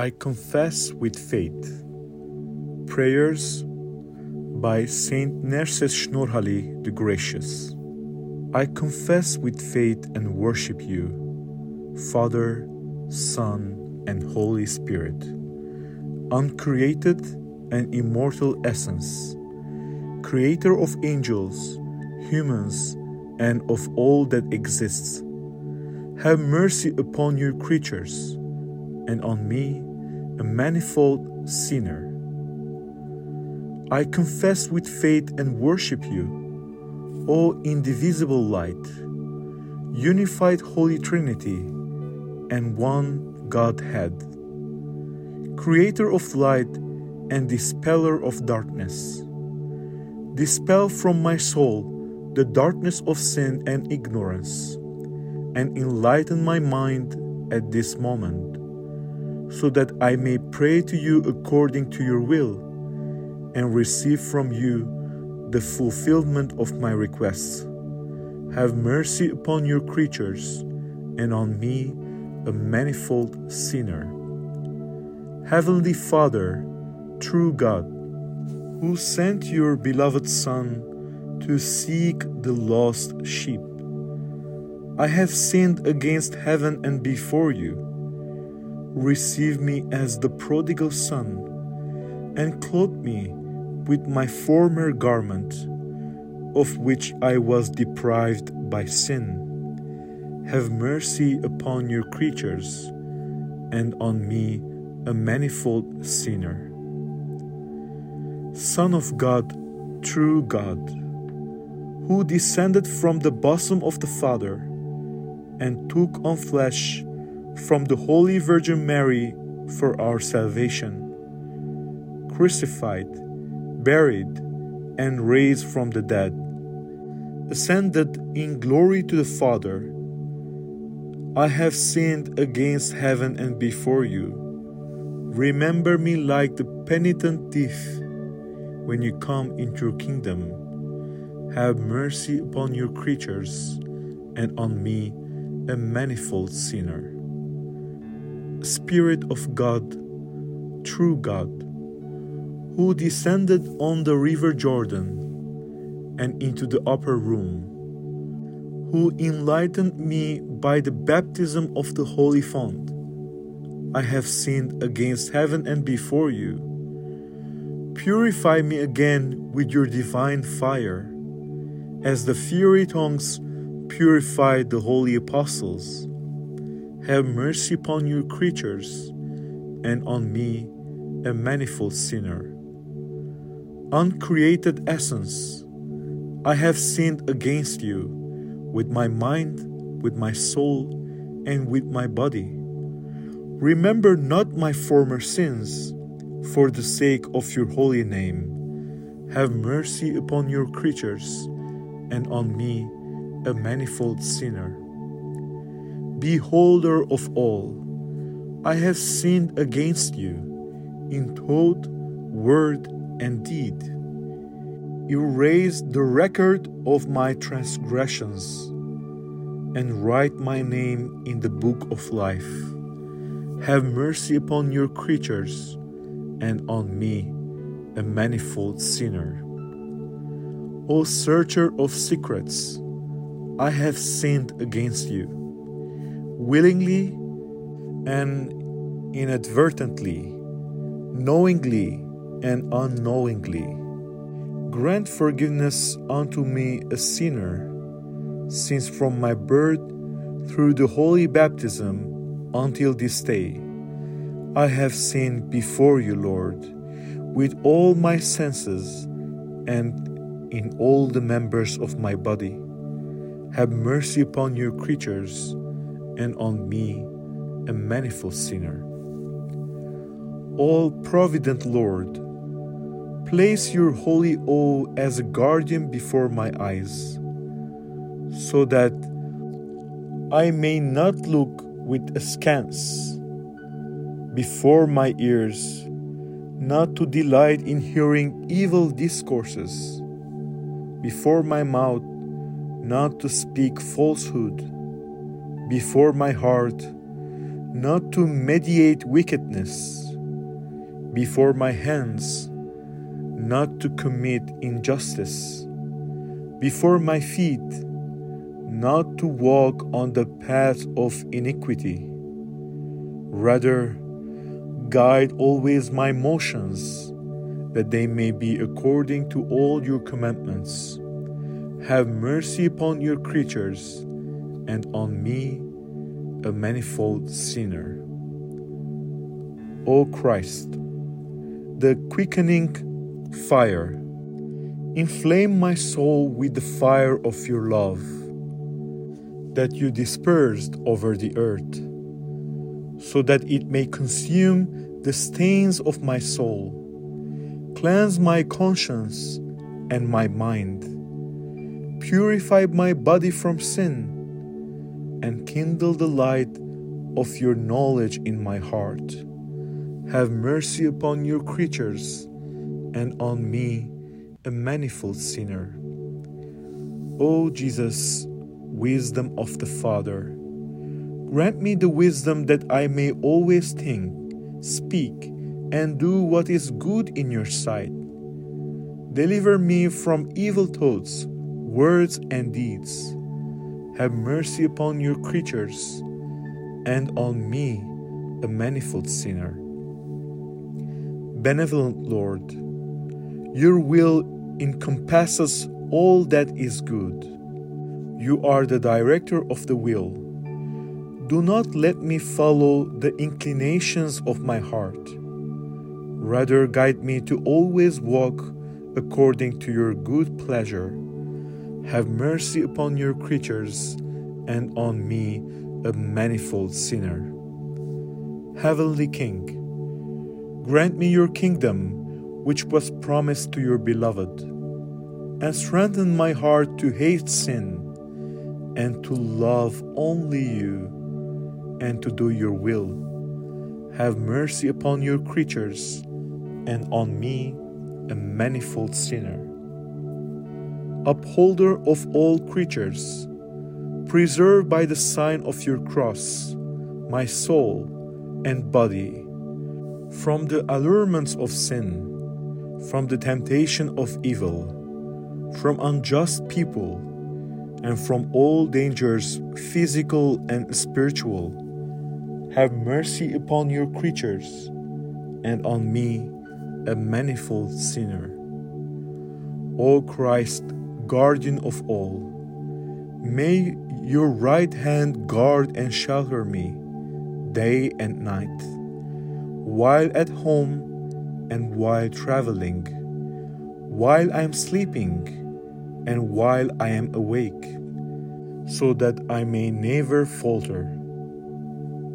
I confess with faith. Prayers by Saint Nerses Shnorhali the Gracious. I confess with faith and worship you, Father, Son, and Holy Spirit, uncreated and immortal essence, creator of angels, humans, and of all that exists. Have mercy upon your creatures and on me, a manifold sinner. I confess with faith and worship you O indivisible light, unified Holy Trinity, and one Godhead, creator of light and dispeller of darkness. Dispel from my soul the darkness of sin and ignorance, and enlighten my mind at this moment, so that I may pray to you according to your will and receive from you the fulfillment of my requests. Have mercy upon your creatures and on me, a manifold sinner. Heavenly Father, true God, who sent your beloved Son to seek the lost sheep, I have sinned against heaven and before you. Receive me as the prodigal son and clothe me with my former garment, of which I was deprived by sin. Have mercy upon your creatures, and on me, a manifold sinner. Son of God, true God, who descended from the bosom of the Father and took on flesh from the Holy Virgin Mary for our salvation, crucified buried, and raised from the dead, ascended in glory to the Father. I have sinned against heaven and before you. Remember me like the penitent thief when you come into your kingdom. Have mercy upon your creatures and on me, a manifold sinner. Spirit of God, true God, who descended on the river Jordan and into the upper room, who enlightened me by the baptism of the holy font. I have sinned against heaven and before you. Purify me again with your divine fire, as the fiery tongues purified the holy apostles. Have mercy upon your creatures and on me, a manifold sinner uncreated essence, I have sinned against you with my mind, with my soul, and with my body. Remember not my former sins, for the sake of your holy name. Have mercy upon your creatures, and on me, a manifold sinner. Beholder of all, I have sinned against you in thought, word, and deed. You raise the record of my transgressions and write my name in the book of life. Have mercy upon your creatures and on me, a manifold sinner. O searcher of secrets, I have sinned against you, willingly and inadvertently, knowingly and unknowingly. Grant forgiveness unto me, a sinner, since from my birth through the holy baptism until this day I have sinned before you, Lord, with all my senses and in all the members of my body. Have mercy upon your creatures and on me, a manifold sinner. All provident Lord, Place your holy awe as a guardian before my eyes, so that I may not look with askance before my ears, not to delight in hearing evil discourses, before my mouth, not to speak falsehood, before my heart, not to meditate wickedness, before my hands, not to commit injustice, before my feet, not to walk on the path of iniquity. Rather, guide always my motions, that they may be according to all your commandments. Have mercy upon your creatures, and on me, a manifold sinner. O Christ, the quickening fire, inflame my soul with the fire of your love that you dispersed over the earth, so that it may consume the stains of my soul, cleanse my conscience and my mind, purify my body from sin, and kindle the light of your knowledge in my heart. Have mercy upon your creatures and on me, a manifold sinner. O Jesus, wisdom of the Father, grant me the wisdom that I may always think, speak, and do what is good in your sight. Deliver me from evil thoughts, words, and deeds. Have mercy upon your creatures, and on me, a manifold sinner. Benevolent Lord, your will encompasses all that is good. You are the director of the will. Do not let me follow the inclinations of my heart. Rather, guide me to always walk according to your good pleasure. Have mercy upon your creatures and on me, a manifold sinner. Heavenly King, grant me your kingdom, which was promised to your beloved, and strengthen my heart to hate sin and to love only you and to do your will. Have mercy upon your creatures and on me, a manifold sinner. Upholder of all creatures, preserve by the sign of your cross my soul and body from the allurements of sin, from the temptation of evil, from unjust people and from all dangers, physical and spiritual. Have mercy upon your creatures and on me, a manifold sinner. O Christ, guardian of all, may your right hand guard and shelter me day and night, while at home and while traveling, while I am sleeping and while I am awake, so that I may never falter.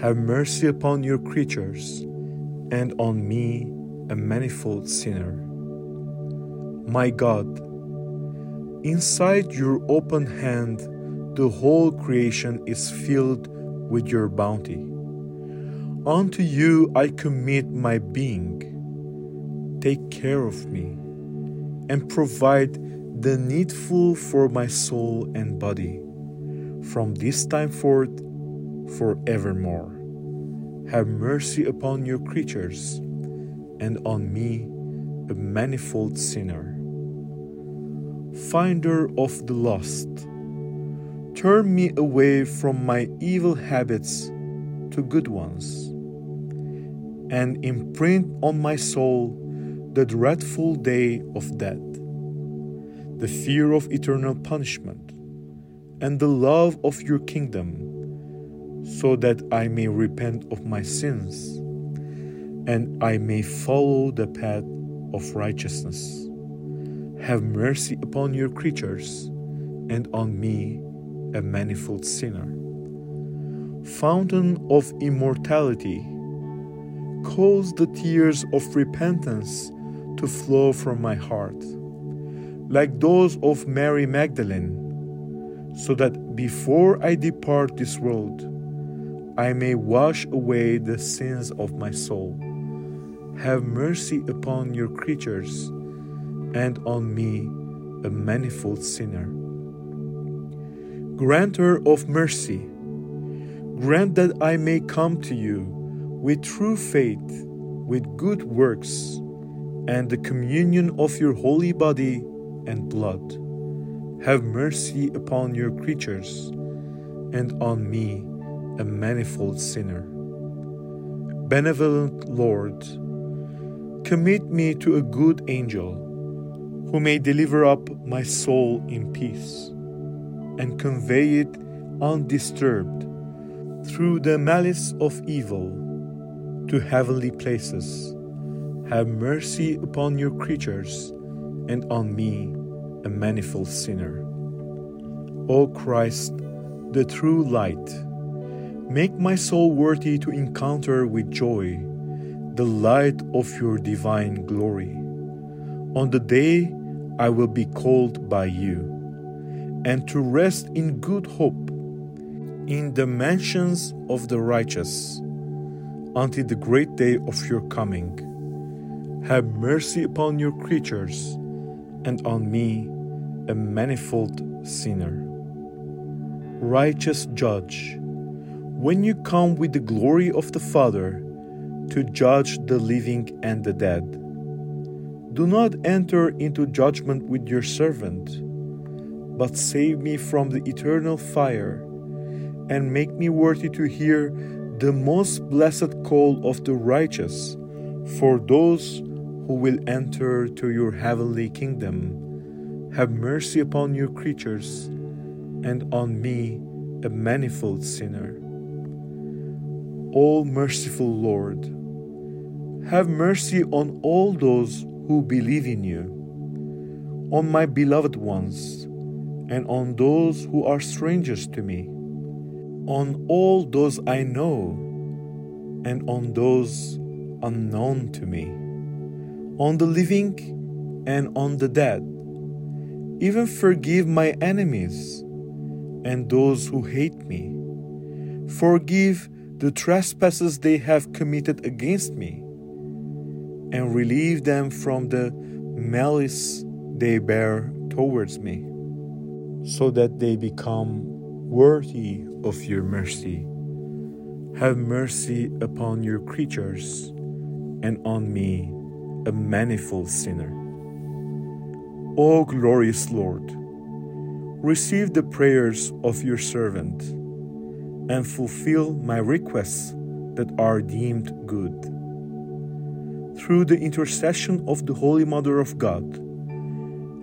Have mercy upon your creatures, and on me, a manifold sinner. My God, inside your open hand, the whole creation is filled with your bounty. Unto you I commit my being. Take care of me and provide the needful for my soul and body, from this time forth forevermore. Have mercy upon your creatures, and on me, a manifold sinner. Finder of the lost, turn me away from my evil habits to good ones, and imprint on my soul the dreadful day of death the fear of eternal punishment, and the love of your kingdom, so that I may repent of my sins and I may follow the path of righteousness. Have mercy upon your creatures and on me, a manifold sinner. Fountain of immortality, cause the tears of repentance to flow from my heart like those of Mary Magdalene, so that before I depart this world, I may wash away the sins of my soul. Have mercy upon your creatures and on me, a manifold sinner. Granter of mercy, Grant that I may come to you with true faith, with good works, and the communion of your holy body and blood. Have mercy upon your creatures and on me, a manifold sinner. Benevolent Lord, commit me to a good angel who may deliver up my soul in peace and convey it undisturbed through the malice of evil to heavenly places. Have mercy upon your creatures and on me, a manifold sinner. O Christ, the true light, make my soul worthy to encounter with joy the light of your divine glory. On the day I will be called by you, and to rest in good hope in the mansions of the righteous until the great day of your coming. Have mercy upon your creatures and on me, a manifold sinner. Righteous Judge, when you come with the glory of the Father to judge the living and the dead, do not enter into judgment with your servant, but save me from the eternal fire and make me worthy to hear the most blessed call of the righteous for those who will enter to your heavenly kingdom. Have mercy upon your creatures and on me, a manifold sinner. O merciful Lord, have mercy on all those who believe in you, on my beloved ones, and on those who are strangers to me on all those I know and on those unknown to me, on the living and on the dead. Even forgive my enemies and those who hate me. Forgive the trespasses they have committed against me, and relieve them from the malice they bear towards me, so that they become worthy of your mercy. Have mercy upon your creatures and on me, a manifold sinner. O glorious Lord, receive the prayers of your servant and fulfill my requests that are deemed good. Through the intercession of the Holy Mother of God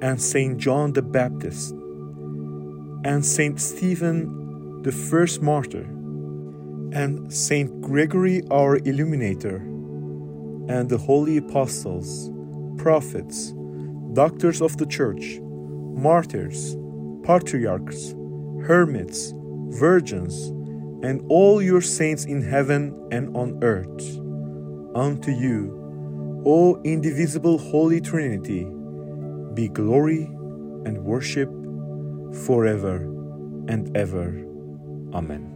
and Saint John the Baptist and Saint Stephen the first martyr, and Saint Gregory our illuminator, and the holy apostles, prophets, doctors of the church, martyrs, patriarchs, hermits, virgins, and all your saints in heaven and on earth. Unto you, O indivisible Holy Trinity, be glory and worship forever and ever. Amen.